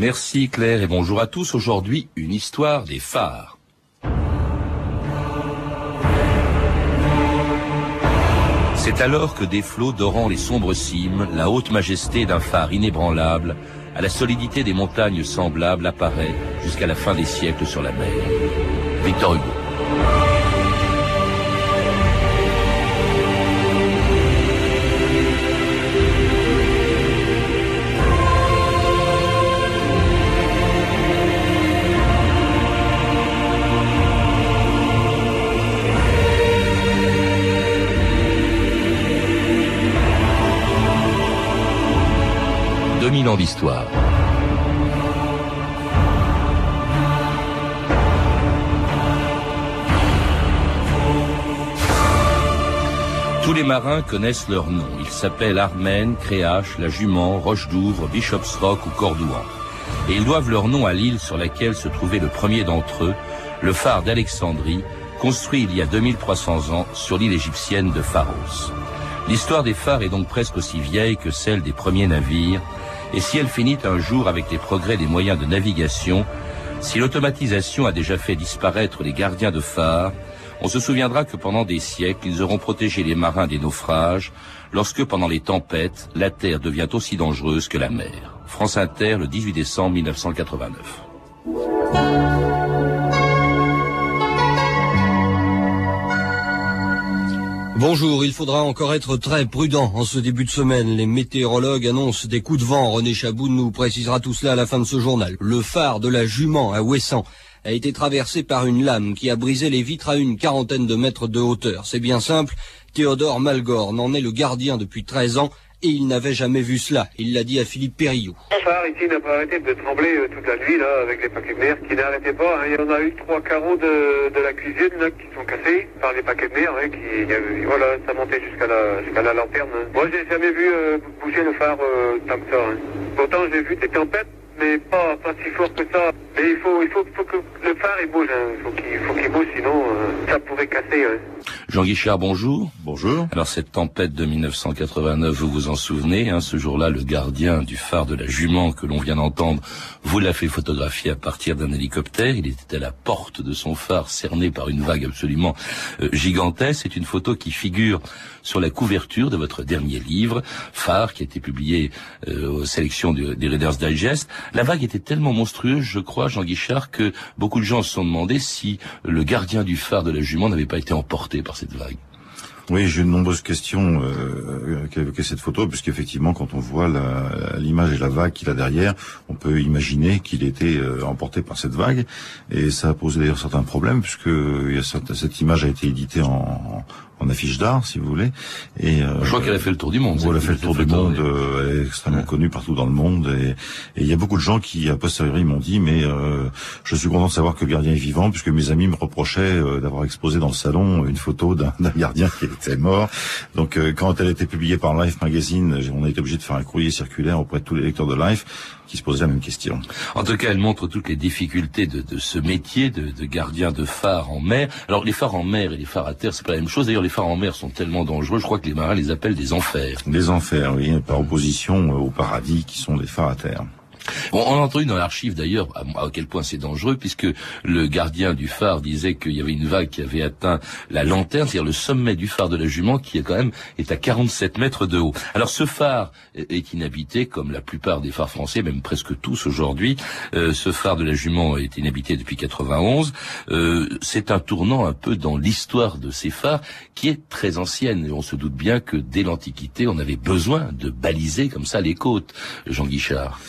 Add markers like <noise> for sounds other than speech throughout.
Merci Claire et bonjour à tous. Aujourd'hui, une histoire des phares. C'est alors que des flots dorant les sombres cimes, la haute majesté d'un phare inébranlable, à la solidité des montagnes semblables apparaît jusqu'à la fin des siècles sur la mer. Victor Hugo. 2000 ans d'histoire. Tous les marins connaissent leur nom. Ils s'appellent Armen, Créache, La Jument, Roche d'Ouvre, Bishop's Rock ou Cordouan. Et ils doivent leur nom à l'île sur laquelle se trouvait le premier d'entre eux, le phare d'Alexandrie, construit il y a 2300 ans sur l'île égyptienne de Pharos. L'histoire des phares est donc presque aussi vieille que celle des premiers navires, et si elle finit un jour avec les progrès des moyens de navigation, si l'automatisation a déjà fait disparaître les gardiens de phare, on se souviendra que pendant des siècles, ils auront protégé les marins des naufrages, lorsque pendant les tempêtes, la terre devient aussi dangereuse que la mer. France Inter, le 18 décembre 1989. Bonjour, il faudra encore être très prudent en ce début de semaine. Les météorologues annoncent des coups de vent. René Chaboun nous précisera tout cela à la fin de ce journal. Le phare de la Jument à Ouessant a été traversé par une lame qui a brisé les vitres à une quarantaine de mètres de hauteur. C'est bien simple, Théodore Malgore n'en est le gardien depuis 13 ans et il n'avait jamais vu cela. Il l'a dit à Philippe Perriot. Le phare ici n'a pas arrêté de trembler euh, toute la nuit là avec les paquets de mer qui n'arrêtaient pas. Hein. Il y en a eu trois carreaux de, la cuisine là, qui sont cassés par les paquets de mer. Hein, qui, voilà, ça montait jusqu'à la, jusqu'à la lanterne. Hein. Moi, j'ai jamais vu euh, bouger le phare euh, tant que ça. Hein. Pourtant, j'ai vu des tempêtes mais pas, pas si fort que ça. Mais il faut, il faut, faut que le phare il bouge. Hein. Il faut qu'il faut qu'il bouge, sinon ça pourrait casser. Hein. Jean Guichard, bonjour. Bonjour. Alors cette tempête de 1989, vous vous en souvenez, hein, ce jour-là, le gardien du phare de la jument que l'on vient d'entendre, vous l'a fait photographier à partir d'un hélicoptère. Il était à la porte de son phare, cerné par une vague absolument euh, gigantesque. C'est une photo qui figure sur la couverture de votre dernier livre, Phare, qui a été publié euh, aux sélections des Reader's Digest. La vague était tellement monstrueuse, je crois, Jean Guichard, que beaucoup de gens se sont demandé si le gardien du phare de la jument n'avait pas été emporté par cette vague. Oui, j'ai de nombreuses questions euh, qu'évoquait cette photo, puisqu'effectivement, quand on voit l'image et la vague qu'il a derrière, on peut imaginer qu'il était euh, emporté par cette vague, et ça a posé d'ailleurs certains problèmes, puisque cette, cette image a été éditée en, en affiche d'art, si vous voulez. Et euh, je crois qu'elle a fait le tour du monde. Elle a fait le tour du monde. Euh, elle est extrêmement connue partout dans le monde. Et il y a beaucoup de gens qui, à posteriori, m'ont dit, mais euh, je suis content de savoir que le gardien est vivant, puisque mes amis me reprochaient d'avoir exposé dans le salon une photo d'un gardien qui était mort. Donc, quand elle a été publiée par Life Magazine, on a été obligé de faire un courrier circulaire auprès de tous les lecteurs de Life qui se posaient la même question. En tout cas, elle montre toutes les difficultés de, de ce métier de, de, gardien de phare en mer. Alors, les phares en mer et les phares à terre, c'est pas la même chose. D'ailleurs, phares en mer sont tellement dangereux, je crois que les marins les appellent des enfers. Des enfers, oui, par opposition au paradis qui sont les phares à terre. On, on a entendu dans l'archive d'ailleurs à, quel point c'est dangereux, puisque le gardien du phare disait qu'il y avait une vague qui avait atteint la lanterne, c'est-à-dire le sommet du phare de la Jument, qui est quand même est à 47 mètres de haut. Alors ce phare est inhabité, comme la plupart des phares français, même presque tous aujourd'hui. Euh, ce phare de la Jument est inhabité depuis 91. Euh, c'est un tournant un peu dans l'histoire de ces phares, qui est très ancienne. Et on se doute bien que dès l'Antiquité, on avait besoin de baliser comme ça les côtes. Jean Guichard.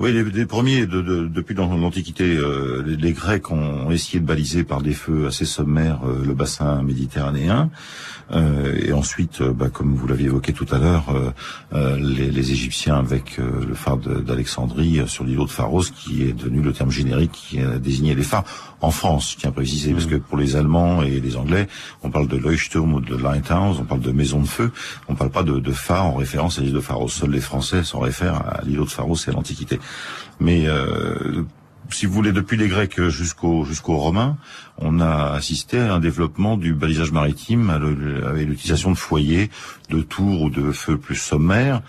Oui, les, premiers, de, de, depuis l'Antiquité, euh, les, Grecs ont essayé de baliser par des feux assez sommaires euh, le bassin méditerranéen. Euh, et ensuite, bah, comme vous l'aviez évoqué tout à l'heure, les, les, Égyptiens avec le phare d'Alexandrie sur l'îlot de Pharos, qui est devenu le terme générique qui a désigné les phares en France, je tiens à préciser, parce que pour les Allemands et les Anglais, on parle de Leuchtturm ou de Lighthouse, on parle de maison de feu, on parle pas de, de phare en référence à l'île de Pharos. Seuls les Français s'en réfèrent à l'îlot de Pharos et à l'Antiquité. Mais euh, si vous voulez, depuis les Grecs jusqu'aux jusqu'aux Romains, on a assisté à un développement du balisage maritime avec l'utilisation de foyers, de tours ou de feux plus sommaires.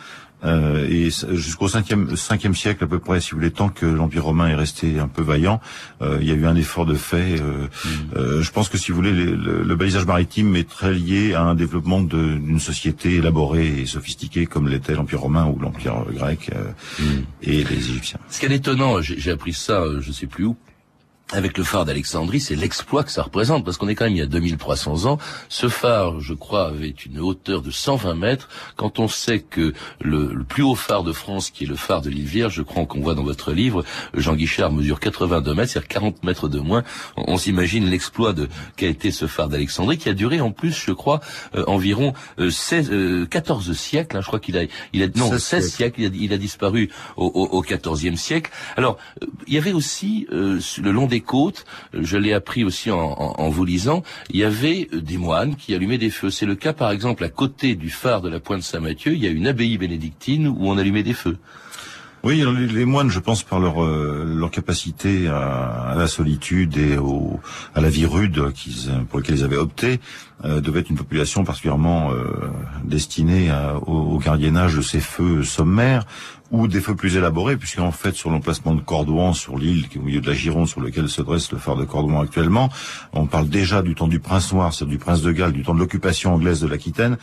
Euh, et jusqu'au 5e, 5 siècle à peu près, si vous voulez, tant que l'Empire romain est resté un peu vaillant, euh, il y a eu un effort de fait. Euh, mm. je pense que si vous voulez, le, le, balisage maritime est très lié à un développement d'une société élaborée et sophistiquée comme l'était l'Empire romain ou l'Empire grec mm. et les Égyptiens. Ce qui est étonnant, j'ai appris ça, je sais plus où, avec le phare d'Alexandrie, c'est l'exploit que ça représente, parce qu'on est quand même il y a 2300 ans. Ce phare, je crois, avait une hauteur de 120 mètres. Quand on sait que le, plus haut phare de France, qui est le phare de l'île Vierge, je crois qu'on voit dans votre livre, Jean Guichard mesure 82 mètres, c'est-à-dire 40 mètres de moins. On, s'imagine l'exploit de qu'a été ce phare d'Alexandrie, qui a duré en plus, je crois, euh, environ 16, euh, 14 euh, siècles. Hein, je crois qu'il a, il a non 16, siècles. Il a, disparu au, au, au 14e siècle. Alors, il y avait aussi le long des côtes, je l'ai appris aussi en, vous lisant, il y avait des moines qui allumaient des feux. C'est le cas par exemple à côté du phare de la Pointe Saint-Mathieu, il y a une abbaye bénédictine où on allumait des feux. Oui, les, moines, je pense, par leur euh, leur capacité à, la solitude et au, à la vie rude pour laquelle ils avaient opté, euh, être une population particulièrement euh, destinée au, au, gardiennage de ces feux sommaires ou des feux plus élaborés, puisqu'en fait, sur l'emplacement de Cordouan, sur l'île au milieu de la Gironde, sur lequel se dresse le phare de Cordouan actuellement, on parle déjà du temps du prince noir, c'est-à-dire du prince de Galles, du temps de l'occupation anglaise de l'Aquitaine,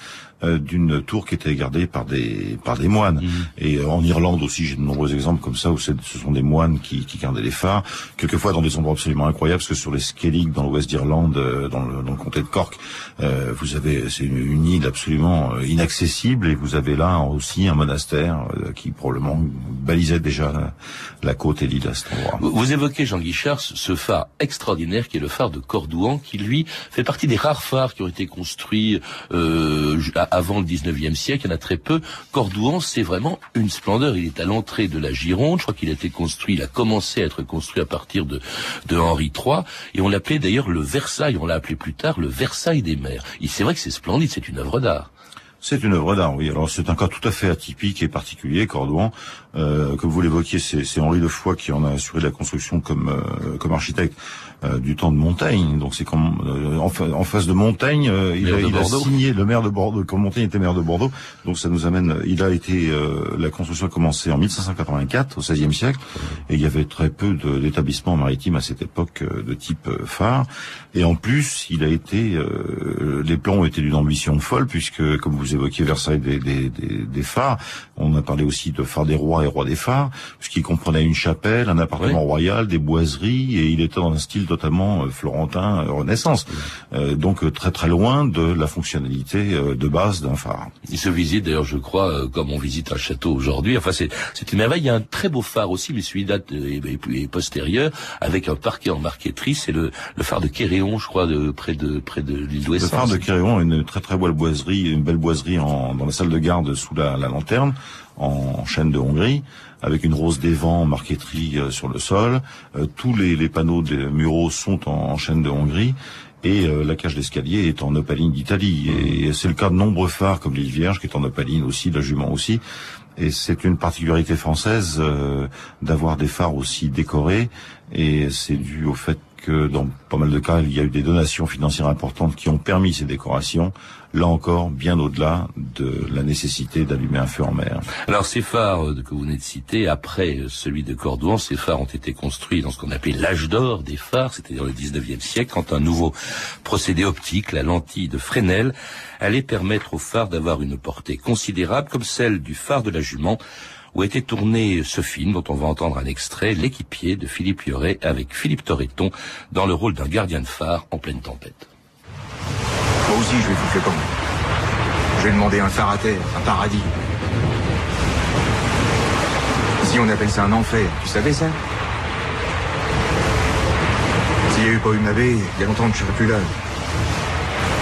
euh, d'une tour qui était gardée par des par des moines. Mhm. Et euh, en Irlande aussi, j'ai de nombreux exemples comme ça où ce sont des moines qui, qui gardaient les phares, quelquefois dans des endroits absolument incroyables, parce que sur les Skellig, dans l'ouest d'Irlande, euh, dans, le, dans le comté de Cork, vous avez c'est une, une, île absolument inaccessible, et vous avez là aussi un monastère qui probablement Vous évoquez Jean Guichard ce phare extraordinaire qui est le phare de Cordouan, qui lui fait partie des rares phares qui ont été construits euh, avant le 19e siècle, il y en a très peu. Cordouan, c'est vraiment une splendeur. Il est à l'entrée de la Gironde. Je crois qu'il a été construit, il a commencé à être construit à partir de, de Henri III. Et on l'appelait d'ailleurs le Versailles. On l'a appelé plus tard le Versailles des mers. C'est vrai que c'est splendide, c'est une œuvre d'art. C'est une œuvre d'art, oui. Alors c'est un cas tout à fait atypique et particulier, Cordouan. Euh, comme vous l'évoquiez, c'est Henri de Foix qui en a assuré la construction comme, euh, comme architecte. Euh, du temps de Montaigne. Donc c'est comme euh, en, en, face de Montaigne, euh, il, a, il a, signé le maire de Bordeaux. Comme Montaigne était maire de Bordeaux, donc ça nous amène. Il a été la construction a commencé en 1584 au XVIe siècle, et il y avait très peu d'établissements maritimes à cette époque de type phare. Et en plus, il a été les plans ont été d'une ambition folle puisque, comme vous évoquiez Versailles des, des, des, des phares, on a parlé aussi de phare des rois et roi des phares, puisqu'il comprenait une chapelle, un appartement royal, des boiseries, et il était dans un style totalement euh, florentin euh, Renaissance. Euh, donc très très loin de la fonctionnalité de base d'un phare. Il se visite d'ailleurs, je crois, comme on visite un château aujourd'hui. Enfin, c'est c'est une merveille. Il y a un très beau phare aussi, mais celui date est, postérieur, avec un parquet en marqueterie. C'est le, le phare de Kéréon, je crois, de près de près de l'île d'Ouest. Le phare de Kéréon, une très très belle boiserie, une belle boiserie en, dans la salle de garde sous la, la lanterne en chaîne de Hongrie avec une rose des vents marqueterie euh, sur le sol. Euh, tous les, les, panneaux des muraux sont en, chaîne de Hongrie. Et euh, la cage d'escalier est en opaline d'Italie. Et c'est le cas de nombreux phares comme l'île Vierge qui est en opaline aussi, la Jument aussi. Et c'est une particularité française d'avoir des phares aussi décorés. Et c'est dû au fait que dans pas mal de cas, il y a eu des donations financières importantes qui ont permis ces décorations, là encore, bien au-delà de la nécessité d'allumer un feu en mer. Alors ces phares que vous venez de citer, après celui de Cordouan, ces phares ont été construits dans ce qu'on appelait l'âge d'or des phares, c'est-à-dire le 19e siècle, quand un nouveau procédé optique, la lentille de Fresnel, allait permettre aux phares d'avoir une portée considérable, comme celle du phare de la Jument, où était tourné ce film dont on va entendre un extrait, L'équipier de Philippe Lioré avec Philippe Torreton dans le rôle d'un gardien de phare en pleine tempête. Moi aussi, je vais foutre le camp. Je vais demander un phare à terre, un paradis. Ici, on appelle ça un enfer. Tu savais ça? S'il n'y a eu pas eu ma baie, il y a longtemps que je serais plus là.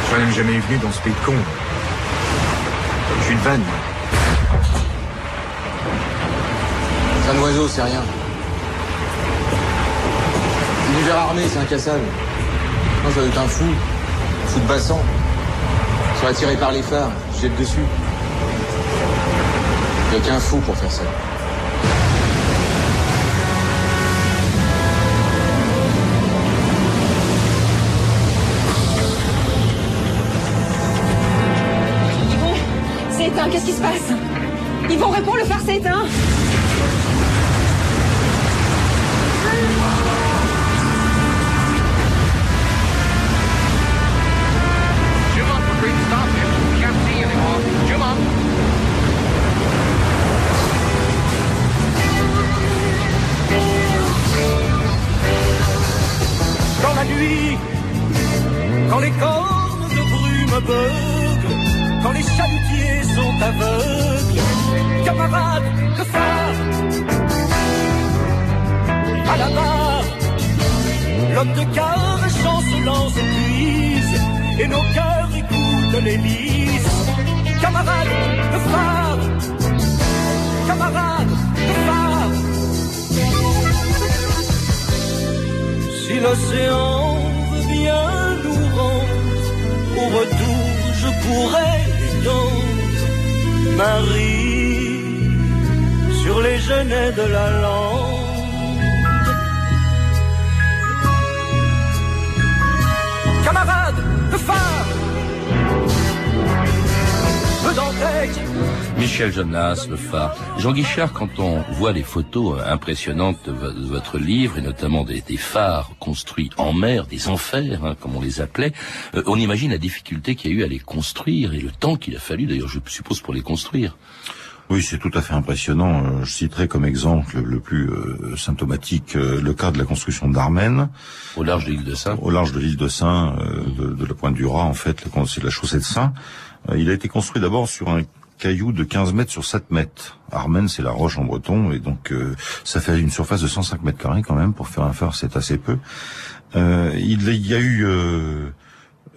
Je serais même jamais venu dans ce pays de con. Je suis une vanne. Un oiseau, c'est rien. L'hiver armé, c'est incassable. Non, ça doit être un fou. Un fou de bassan. Soit attiré par les phares, je jette dessus. Il n'y a qu'un fou pour faire ça. C'est un, qu'est-ce qui se passe? Ils vont répondre, le phare s'est éteint Sur les genêts de la lande. Camarades de phare, d'antenne, Michel Jonas, le phare. Jean Guichard, quand on voit les photos euh, impressionnantes de, vo- de votre livre, et notamment des, des phares construits en mer, des enfers, hein, comme on les appelait, euh, on imagine la difficulté qu'il y a eu à les construire et le temps qu'il a fallu, d'ailleurs, je suppose, pour les construire. Oui, c'est tout à fait impressionnant. Euh, Je citerai comme exemple le plus euh, symptomatique euh, le cas de la construction d'Armen Au large de l'île de Saint. au large de l'île de Saint, euh, de, de la pointe du Raz, en fait, c'est la chaussée de Saint. Il a été construit d'abord sur un caillou de 15 mètres sur 7 mètres. Armen, c'est la roche en breton, et donc euh, ça fait une surface de 105 mètres carrés quand même. Pour faire un phare, c'est assez peu. Euh, il y a eu euh,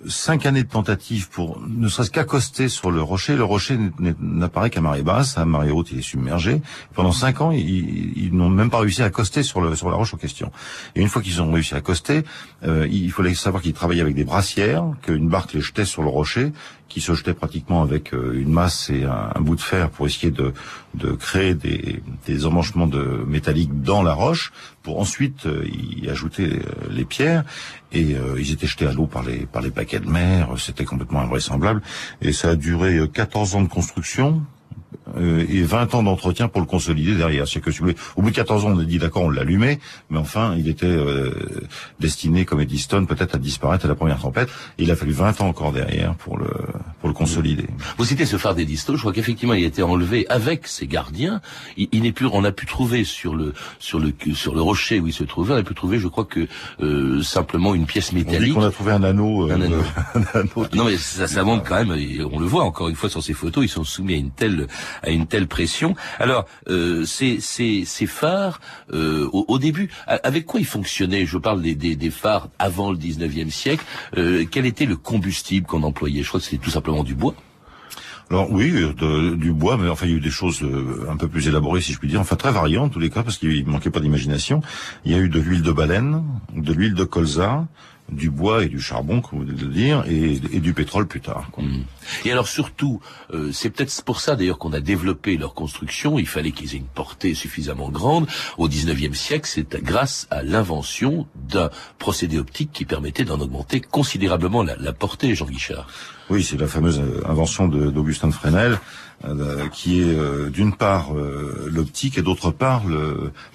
cinq années de tentatives pour ne serait-ce qu'accoster sur le rocher. Le rocher n'apparaît qu'à marée basse, à marée haute il est submergé. Pendant cinq ans, ils, n'ont même pas réussi à accoster sur la roche en question. Et une fois qu'ils ont réussi à accoster, euh, il fallait savoir qu'ils travaillaient avec des brassières, qu'une barque les jetait sur le rocher, qui se jetait pratiquement avec euh, une masse et un, bout de fer pour essayer de, de créer des, des emmanchements de métalliques dans la roche, pour ensuite euh, y ajouter euh, les pierres. Et ils étaient jetés à l'eau par les, par les paquets de mer, c'était complètement invraisemblable. Et ça a duré euh, 14 ans de construction, euh, et 20 ans d'entretien pour le consolider derrière. C'est que si vous voulez, au bout de 14 ans, on a dit d'accord, on l'allumait, mais enfin, il était euh, destiné, comme Eddystone, peut-être à disparaître à la première tempête. Et il a fallu 20 ans encore derrière pour le pour le consolider. Vous citez ce phare d'Eddystone, je crois qu'effectivement il a été enlevé avec ses gardiens. Il, il n'est plus, on a pu trouver sur le sur le sur le rocher où il se trouvait, on a pu trouver, je crois que euh, simplement une pièce On dit métallique. qu'on a trouvé un anneau. euh, Un anneau. <laughs> un anneau Non mais ça, ça montre quand même, on le voit encore une fois sur ces photos, ils sont soumis à une telle à une telle pression. Alors euh, ces, ces, ces phares, euh, au, au début, avec quoi ils fonctionnaient? Je parle des, des, des phares avant le 19e siècle. Euh, quel était le combustible qu'on employait? Je crois que c'était tout simplement du bois. Alors oui, de- du bois, mais enfin il y a eu des choses euh, un peu plus élaborées, si je puis dire, enfin très variées en tous les cas, parce qu'il manquait pas d'imagination. Il y a eu de l'huile de baleine, de l'huile de colza, du bois et du charbon, comme vous venez de le dire, et, et du pétrole plus tard. quoi. Mm. Et alors surtout, euh, c'est peut-être pour ça d'ailleurs qu'on a développé leur construction. Il fallait qu'ils aient une portée suffisamment grande. Au 19e siècle, c'est grâce à l'invention d'un procédé optique qui permettait d'en augmenter considérablement la, la portée, Jean Guichard. Oui, c'est la fameuse euh, invention d'Augustin de, Fresnel, qui est euh, d'une part euh, l'optique et d'autre part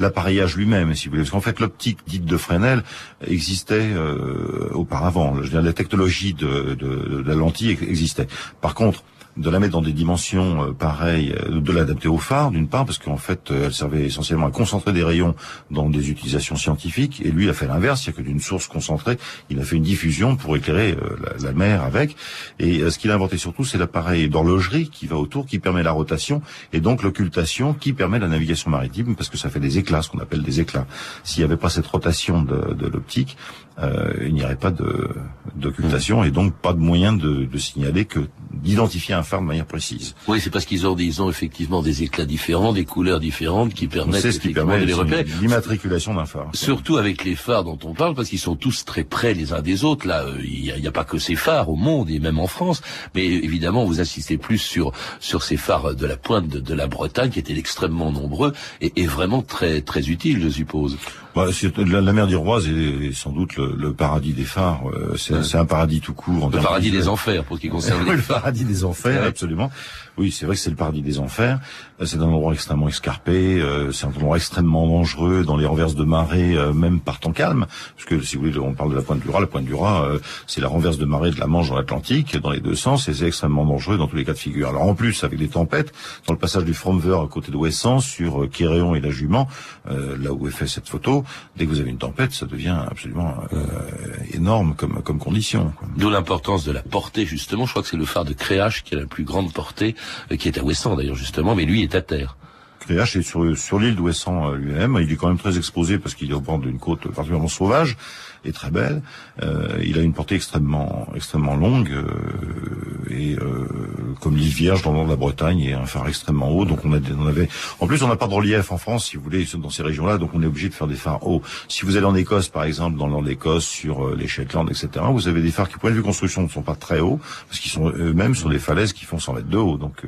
l'appareillage lui-même, si vous voulez. Parce qu'en fait, l'optique dite de Fresnel existait euh, auparavant. Je veux dire, la technologie de, de- de la lentille ex- existait. Par contre, de la mettre dans des dimensions euh, pareilles, euh, de l'adapter au phare, d'une part, parce qu'en fait, euh, elle servait essentiellement à concentrer des rayons dans des utilisations scientifiques, et lui, a fait l'inverse, c'est-à-dire que d'une source concentrée, il a fait une diffusion pour éclairer euh, la, la mer avec, et ce qu'il a inventé surtout, c'est l'appareil d'horlogerie qui va autour, qui permet la rotation, et donc l'occultation, qui permet la navigation maritime, parce que ça fait des éclats, ce qu'on appelle des éclats. S'il n'y avait pas cette rotation de, de l'optique, euh, il n'y aurait pas de d'occultation, et donc pas de moyen de, de signaler que d'identifier un phare de manière précise. Oui, c'est parce qu'ils ont, ils ont effectivement des éclats différents, des couleurs différentes qui permettent C'est ce qui permet de les repérer. l'immatriculation d'un phare. Surtout avec les phares dont on parle, parce qu'ils sont tous très près les uns des autres. Là, euh, il n'y a, a pas que ces phares au monde et même en France, mais évidemment, vous insistez plus sur sur ces phares de la pointe de, de la Bretagne qui étaient extrêmement nombreux et, et vraiment très très utiles, je suppose. Bah, la, la mer d'Iroise est, est sans doute le, le, paradis des phares. euh, c'est un paradis tout court. en Le paradis des enfers, pour ce qui concerne <laughs> Oui, les le paradis des enfers, absolument. Oui, c'est vrai que c'est le paradis des enfers. Euh, C'est un endroit extrêmement escarpé, euh, c'est un endroit extrêmement dangereux dans les renverses de marée, euh, même par temps calme. Parce que si vous voulez, on parle de la pointe du Raz. La pointe du Raz, euh, c'est la renverse de marée de la Manche dans l'Atlantique, dans les deux sens, et c'est extrêmement dangereux dans tous les cas de figure. Alors en plus, avec des tempêtes, dans le passage du Fromver à côté de Ouessant, sur euh, Quéréon et la Jument, euh, là où est fait cette photo, dès que vous avez une tempête, ça devient absolument euh, énorme comme, comme condition. D'où l'importance de la portée, justement. Je crois que c'est le phare de Créache qui a la plus grande portée, euh, qui est à Ouessant d'ailleurs, justement, mais lui est à terre. Créache est sur, sur l'île d'Ouessant euh, lui-même. Il est quand même très exposé parce qu'il est au bord d'une côte particulièrement sauvage et très belle. Euh, il a une portée extrêmement extrêmement longue euh, et euh, comme l'île Vierge dans le nord de la Bretagne et un phare extrêmement haut. Donc on, a, on avait. En plus, on n'a pas de relief en France, si vous voulez, dans ces régions-là. Donc on est obligé de faire des phares hauts. Si vous allez en Écosse, par exemple, dans le nord de l'Écosse, sur les Shetland, etc., vous avez des phares qui, point de vue construction, ne sont pas très hauts parce qu'ils sont eux-mêmes sur des falaises qui font 100 mètres de haut. Donc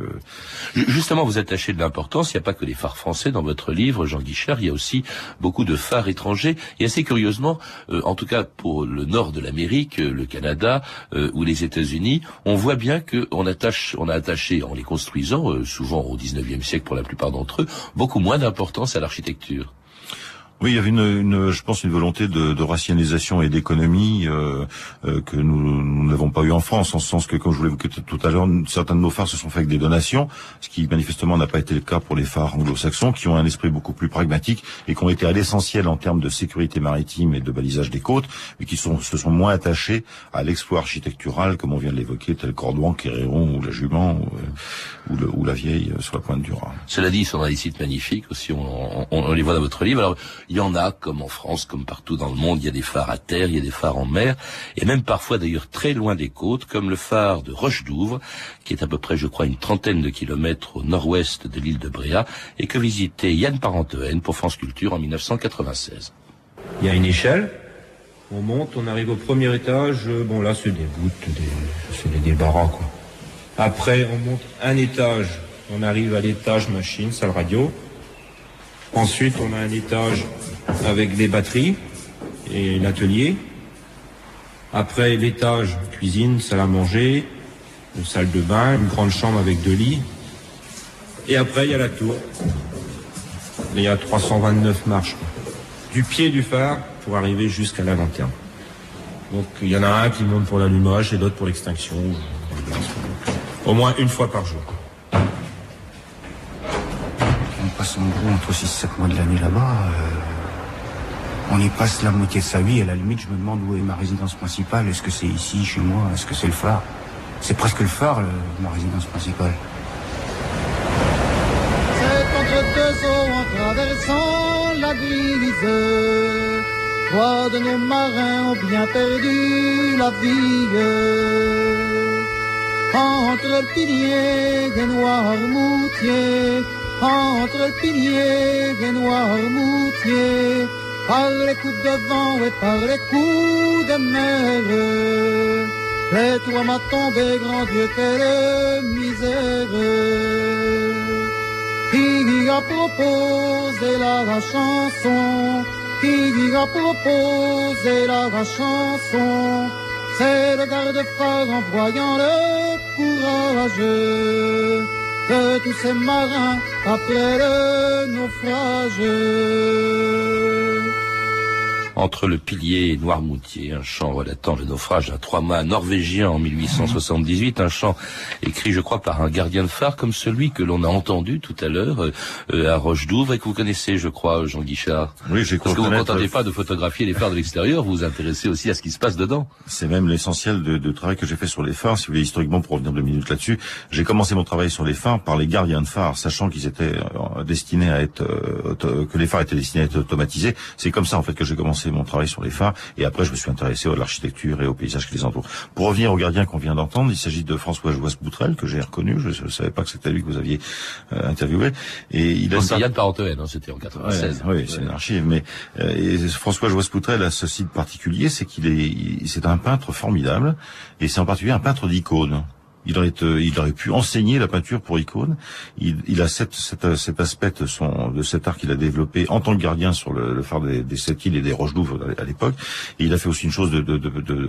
Ju- Justement, vous attachez de l'importance. Il n'y a pas que les phares français dans votre livre, Jean Guichard. Il y a aussi beaucoup de phares étrangers. Et assez curieusement, en tout cas pour le nord de l'Amérique, euh, le Canada euh, ou les États-Unis, on voit bien que on attache, on a attaché en les construisant, euh, souvent au 19e siècle pour la plupart d'entre eux, beaucoup moins d'importance à l'architecture. Oui, il y avait une, une je pense, une volonté de, de rationalisation et d'économie euh, euh, que nous n'avons pas eu en France, en ce sens que, comme je vous l'évoquais tout à l'heure, certains de nos phares se sont faits avec des donations, ce qui manifestement n'a pas été le cas pour les phares anglo-saxons, qui ont un esprit beaucoup plus pragmatique et qui ont été à l'essentiel en termes de sécurité maritime et de balisage des côtes, mais qui sont, se sont moins attachés à l'exploit architectural, comme on vient de l'évoquer, tel Cordouan, Quéréon ou la Jument ou, euh, ou, le- ou la Vieille euh, sur la pointe du Raz. Cela dit, ils sont dans des sites magnifiques aussi, on, on- on les voit dans votre livre. Il y en a, comme en France, comme partout dans le monde, il y a des phares à terre, il y a des phares en mer, et même parfois d'ailleurs très loin des côtes, comme le phare de Roche d'Ouvre, qui est à peu près, je crois, une trentaine de kilomètres au nord-ouest de l'île de Bréa, et que visitait Yann Parentoen pour France Culture en 1996. Il y a une échelle. On monte, on arrive au premier étage. Bon, là, c'est des des, c'est des débarras, quoi. Après, on monte un étage. On arrive à l'étage machine, salle radio. Ensuite, on a un étage avec des batteries et l'atelier. Après, l'étage cuisine, salle à manger, une salle de bain, une grande chambre avec deux lits. Et après, il y a la tour. Il y a 329 marches. du pied du phare pour arriver jusqu'à la lanterne. Donc il y en a un qui monte pour l'allumage et l'autre pour l'extinction. Au moins une fois par jour. On passe en gros entre 6-7 mois de l'année là-bas. euh, on y passe la moitié de sa vie. À la limite, je me demande où est ma résidence principale. Est-ce que c'est ici, chez moi? Est-ce que c'est le phare? C'est presque le phare, le- ma résidence principale. C'est entre deux eaux en traversant la grise. Trois de nos marins ont bien perdu la vie. Entre le pilier des Noirmoutiers, entre le pilier des Noirmoutiers, par les coups de vent et par les coups de mer. Les toi m'a tombé, grand Dieu, quelle misère. Qui a proposé la chanson? Qui a proposé la chanson? C'est le garde-phare en voyant le courage de tous ces marins après le naufrage. Entre le pilier et Noirmoutier, un chant relatant le naufrage d'un trois-mâts norvégien en 1878, un chant écrit, je crois, par un gardien de phare comme celui que l'on a entendu tout à l'heure euh, euh, à Roche d'Ouvre et que vous connaissez, je crois, Jean Guichard. Oui, j'ai Parce que vous ne contentez pas de photographier les phares de l'extérieur, vous vous intéressez aussi à ce qui se passe dedans. C'est même l'essentiel de, de travail que j'ai fait sur les phares. Si vous voulez, historiquement, pour revenir deux minutes là-dessus, j'ai commencé mon travail sur les phares par les gardiens de phares, sachant qu'ils étaient euh, destinés à être, euh, que les phares étaient destinés à être automatisés. C'est comme ça, en fait, que j'ai commencé mon travail sur les phares. Et après, je me suis intéressé à l'architecture et au paysage qui les entoure. Pour revenir au gardien qu'on vient d'entendre, il s'agit de François Joas Boutrel, que j'ai reconnu. Je ne savais pas que c'était lui que vous aviez euh, interviewé. Et il a une- Yann Parentoen, hein, c'était en 96. Ouais, oui, c'est une archive. Mais euh, François Joas Poutrel a ce site particulier, c'est qu'il est, c'est un peintre formidable, et c'est en particulier un peintre d'icônes. Il aurait, euh, il aurait pu enseigner la peinture pour icône. Il, il a cette, cet aspect de, son, cet art qu'il a développé en tant que gardien sur le, phare des, des Sept îles et des Roches d'Ouvre à l'époque. Et il a fait aussi une chose de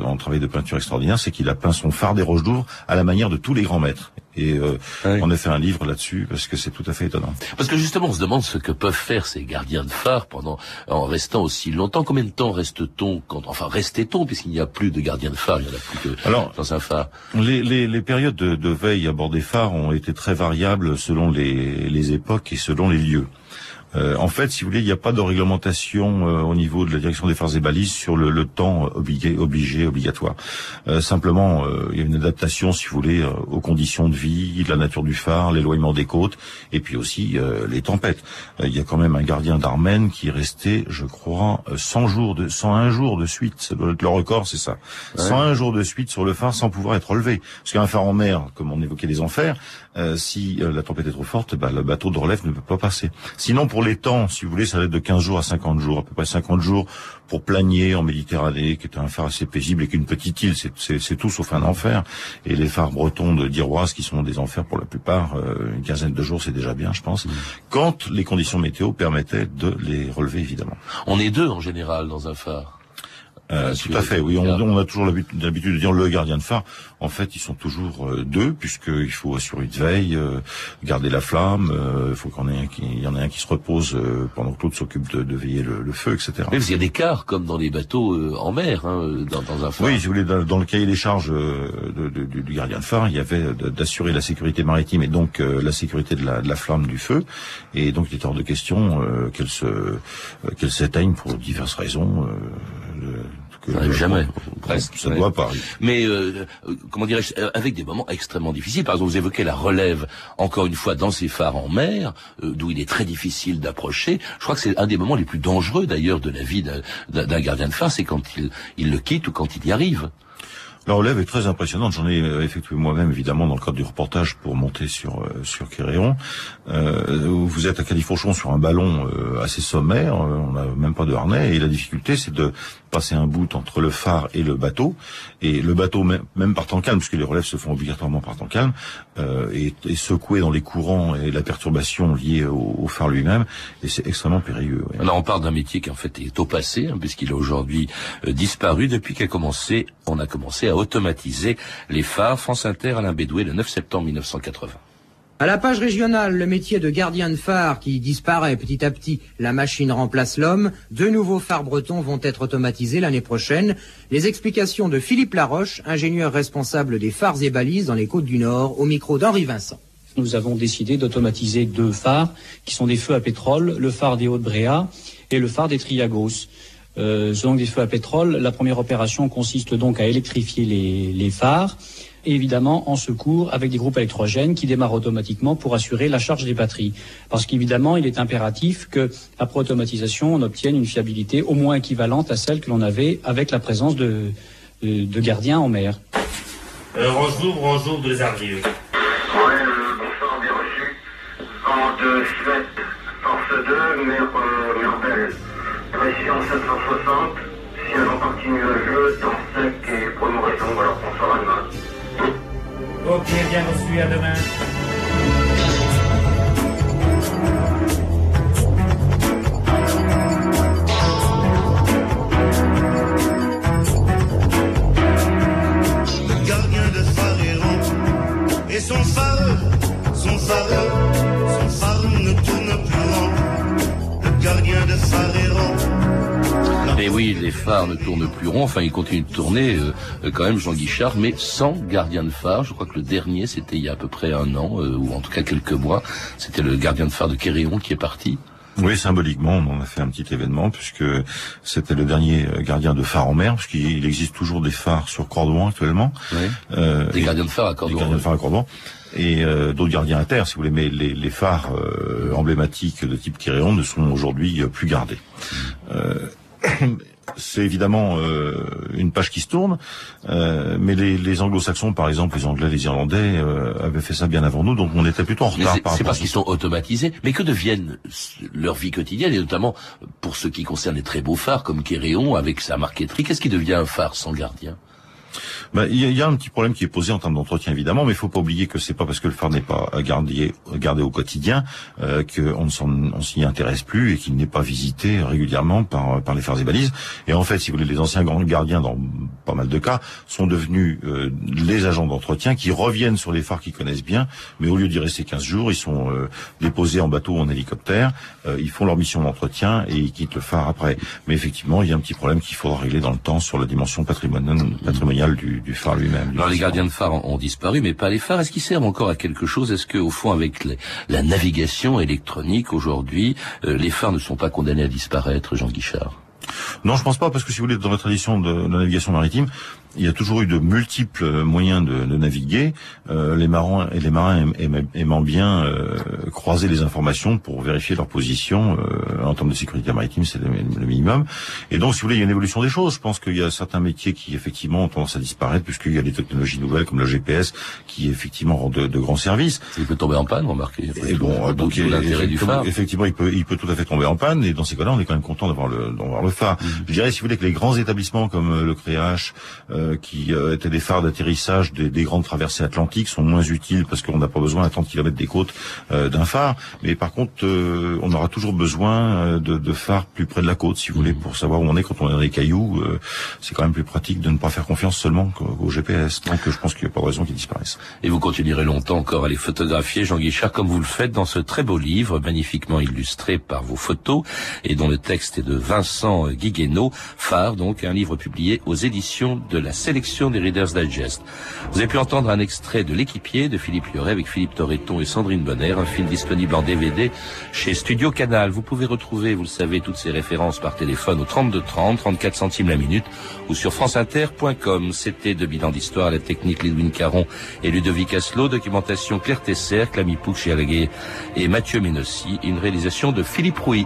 en travail de peinture extraordinaire, c'est qu'il a peint son phare des Roches d'Ouvre à la manière de tous les grands maîtres. Et euh, on a fait un livre là-dessus parce que c'est tout à fait étonnant. Parce que justement, on se demande ce que peuvent faire ces gardiens de phare pendant en restant aussi longtemps. Combien de temps reste-t-on quand, enfin, restait-on puisqu'il n'y a plus de gardiens de phare, il n'y en a plus que Alors, dans un phare. Les, les, les périodes de, de, veille à bord des phares ont été très variables selon les, les époques et selon les lieux. Euh, en fait, si vous voulez, il n'y a pas de réglementation euh, au niveau de la direction des phares et balises sur le, le temps obligé, obligé, obligatoire. Euh, simplement, euh, il y a une adaptation, si vous voulez, euh, aux conditions de vie, de la nature du phare, l'éloignement des côtes, et puis aussi les tempêtes. il y a quand même un gardien d'Armen qui est resté, je crois, 100 jours de 101 jours de suite. Ça doit être le record, c'est ça. Ouais. 101 jours de suite sur le phare sans pouvoir être relevé. Parce qu'un phare en mer, comme on évoquait les enfers, si la tempête est trop forte, bah, le bateau de relève ne peut pas passer. Sinon, pour les temps, si vous voulez, ça va être de 15 jours à 50 jours, à peu près 50 jours pour Planier en Méditerranée, qui est un phare assez paisible et qu'une petite île, c'est tout sauf un enfer. Et les phares bretons de d'Iroise, qui sont des enfers pour la plupart, euh, une quinzaine de jours, c'est déjà bien, je pense, mmh. quand les conditions météo permettaient de les relever, évidemment. On est deux en général dans un phare. Euh, tout à fait, oui. On, on a toujours l'habitude de dire le gardien de phare. En fait, ils sont toujours euh, deux, puisqu'il faut assurer une veille, euh, garder la flamme. Il euh, faut qu'on ait un qui, il y en ait un qui se repose pendant que l'autre s'occupe de, de, veiller le, le, feu, etc. Mais il y a des quarts, comme dans les bateaux en mer, hein, dans, dans, un phare. Oui, si vous voulez, dans, dans le cahier des charges de, de, du gardien de phare, il y avait d'assurer la sécurité maritime et donc la sécurité de la, de la, flamme du feu. Et donc, il était hors de question qu'elle se qu'elle s'éteigne pour diverses raisons. Ça n'arrive jamais, presque. Ça ne doit pas arriver. Mais euh, comment dirais-je, avec des moments extrêmement difficiles. Par exemple, vous évoquez la relève, encore une fois, dans ces phares en mer, euh, d'où il est très difficile d'approcher. Je crois que c'est un des moments les plus dangereux, d'ailleurs, de la vie d'un gardien de phare, c'est quand il, il le quitte ou quand il y arrive. La relève est très impressionnante. J'en ai effectué moi-même, évidemment, dans le cadre du reportage pour monter sur euh, sur Kéréon. Euh, vous êtes à Califourchon sur un ballon euh, assez sommaire. On n'a même pas de harnais et la difficulté, c'est de passer un bout entre le phare et le bateau. Et le bateau, même par temps calme, puisque les relèves se font obligatoirement par temps calme, euh, est, est, secoué dans les courants et la perturbation liée au, phare lui-même. Et c'est extrêmement périlleux. Ouais. Alors on parle d'un métier qui en fait est au passé, hein, puisqu'il a aujourd'hui euh, disparu depuis qu'a commencé, on a commencé à automatiser les phares. France Inter, Alain Bédoué, le 9 septembre 1980. À la page régionale, le métier de gardien de phare qui disparaît petit à petit, la machine remplace l'homme. Deux nouveaux phares bretons vont être automatisés l'année prochaine. Les explications de Philippe Laroche, ingénieur responsable des phares et balises dans les côtes du Nord, au micro d'Henri Vincent. Nous avons décidé d'automatiser deux phares qui sont des feux à pétrole, le phare des Hauts-de-Bréa et le phare des Triagos. Euh, selon des feux à pétrole, la première opération consiste donc à électrifier les, les phares et évidemment en secours avec des groupes électrogènes qui démarrent automatiquement pour assurer la charge des batteries. Parce qu'évidemment, il est impératif que, après automatisation, on obtienne une fiabilité au moins équivalente à celle que l'on avait avec la présence de, de, de gardiens en mer. Euh, bonjour, bonjour, deux arrivés. Ouais, euh, bonsoir, bien reçu. En de Suède, force 2, numéro euh, Mirbel. Pression 760. Si on continue le jeu, temps sec et prolongation, alors bonsoir à demain. Ok, bien reçu, à demain. Ne tournent plus rond. Enfin, ils continuent de tourner euh, quand même, Jean Guichard, mais sans gardien de phare. Je crois que le dernier, c'était il y a à peu près un an, euh, ou en tout cas quelques mois. C'était le gardien de phare de Kéréon qui est parti. Oui, symboliquement, on en a fait un petit événement puisque c'était le dernier gardien de phare en mer, puisqu'il existe toujours des phares sur Cordouan actuellement. Oui. Euh, des gardiens de phare à Cordouan. Des gardiens de phare à Cordouan. Et euh, d'autres gardiens à terre, si vous voulez, mais les, les phares euh, emblématiques de type Kéréon ne sont aujourd'hui plus gardés. Mmh c'est évidemment euh, une page qui se tourne, euh, mais les, les anglo-saxons, par exemple, les anglais, les irlandais, euh, avaient fait ça bien avant nous, donc on était plutôt en retard. C'est parce qu'ils sont automatisés, mais que deviennent leur vie quotidienne, et notamment pour ce qui concerne les très beaux phares comme Kéréon, avec sa marqueterie, qu'est-ce qui devient un phare sans gardien? Il y, a- il y a un petit problème qui est posé en termes d'entretien évidemment, mais il faut pas oublier que c'est pas parce que le phare n'est pas gardé, gardé au quotidien euh, qu'on ne s'y intéresse plus et qu'il n'est pas visité régulièrement par, par les phares et balises. Et en fait, si vous voulez, les anciens grands gardiens, dans pas mal de cas, sont devenus euh, les agents d'entretien qui reviennent sur les phares qu'ils connaissent bien, mais au lieu d'y rester 15 jours, ils sont euh, déposés en bateau ou en hélicoptère, euh, ils font leur mission d'entretien et ils quittent le phare après. Mais effectivement, il y a un petit problème qu'il faudra régler dans le temps sur la dimension patrimoniale, du, du phare lui-même. Alors les gardiens de phare ont, ont disparu, mais pas les phares. Est-ce qu'ils servent encore à quelque chose? Est-ce que, au fond, avec les- la navigation électronique aujourd'hui, euh, les phares ne sont pas condamnés à disparaître, Jean Guichard? Non, je pense pas, parce que si vous voulez, dans la tradition de la navigation maritime, il y a toujours eu de multiples moyens de, de naviguer. Euh, les marins et les marins aim- aim- aimant bien euh, croiser les informations pour vérifier leur position euh, en termes de sécurité maritime, c'est le, le minimum. Et donc, si vous voulez, il y a une évolution des choses. Je pense qu'il y a certains métiers qui effectivement ont tendance à disparaître, puisqu'il y a des technologies nouvelles comme le GPS qui effectivement rendent de, de grands services. Il peut tomber en panne, remarquez. Et bon, donc d'où l'intérêt du phare. effectivement, il peut, il peut tout à fait tomber en panne. Et dans ces cas-là, on est quand même content d'avoir le, d'avoir le phare. Mm. Je dirais, si vous voulez, que les grands établissements comme euh, le CREH, euh, qui euh, étaient des phares d'atterrissage des, des grandes traversées atlantiques, sont moins utiles parce qu'on n'a pas besoin à 30 km des côtes euh, d'un phare. Mais par contre, euh, on aura toujours besoin euh, de, de phares plus près de la côte, si vous voulez, Mm. pour savoir où on est quand on est dans les cailloux. euh, c'est quand même plus pratique de ne pas faire confiance seulement qu'au au GPS. Donc, euh, je pense qu'il n'y a pas de raison qu'ils disparaissent. Et vous continuerez longtemps encore à les photographier, Jean Guichard, comme vous le faites dans ce très beau livre, magnifiquement illustré par vos photos, et dont le texte est de Vincent Guiguenot, Phare, donc un livre publié aux éditions de la sélection des Reader's Digest. Vous avez pu entendre un extrait de L'équipier de Philippe Lioré avec Philippe Torreton et Sandrine Bonner, un film disponible en DVD chez Studio Canal. Vous pouvez retrouver, vous le savez, toutes ces références par téléphone au 32 30, 34 centimes la minute ou sur franceinter.com. C'était de bilan d'histoire, la technique Lidwin Caron et Ludovic Asselot, documentation Claire Tesser, Clamy Pouch et Mathieu Ménossi, une réalisation de Philippe Rouy.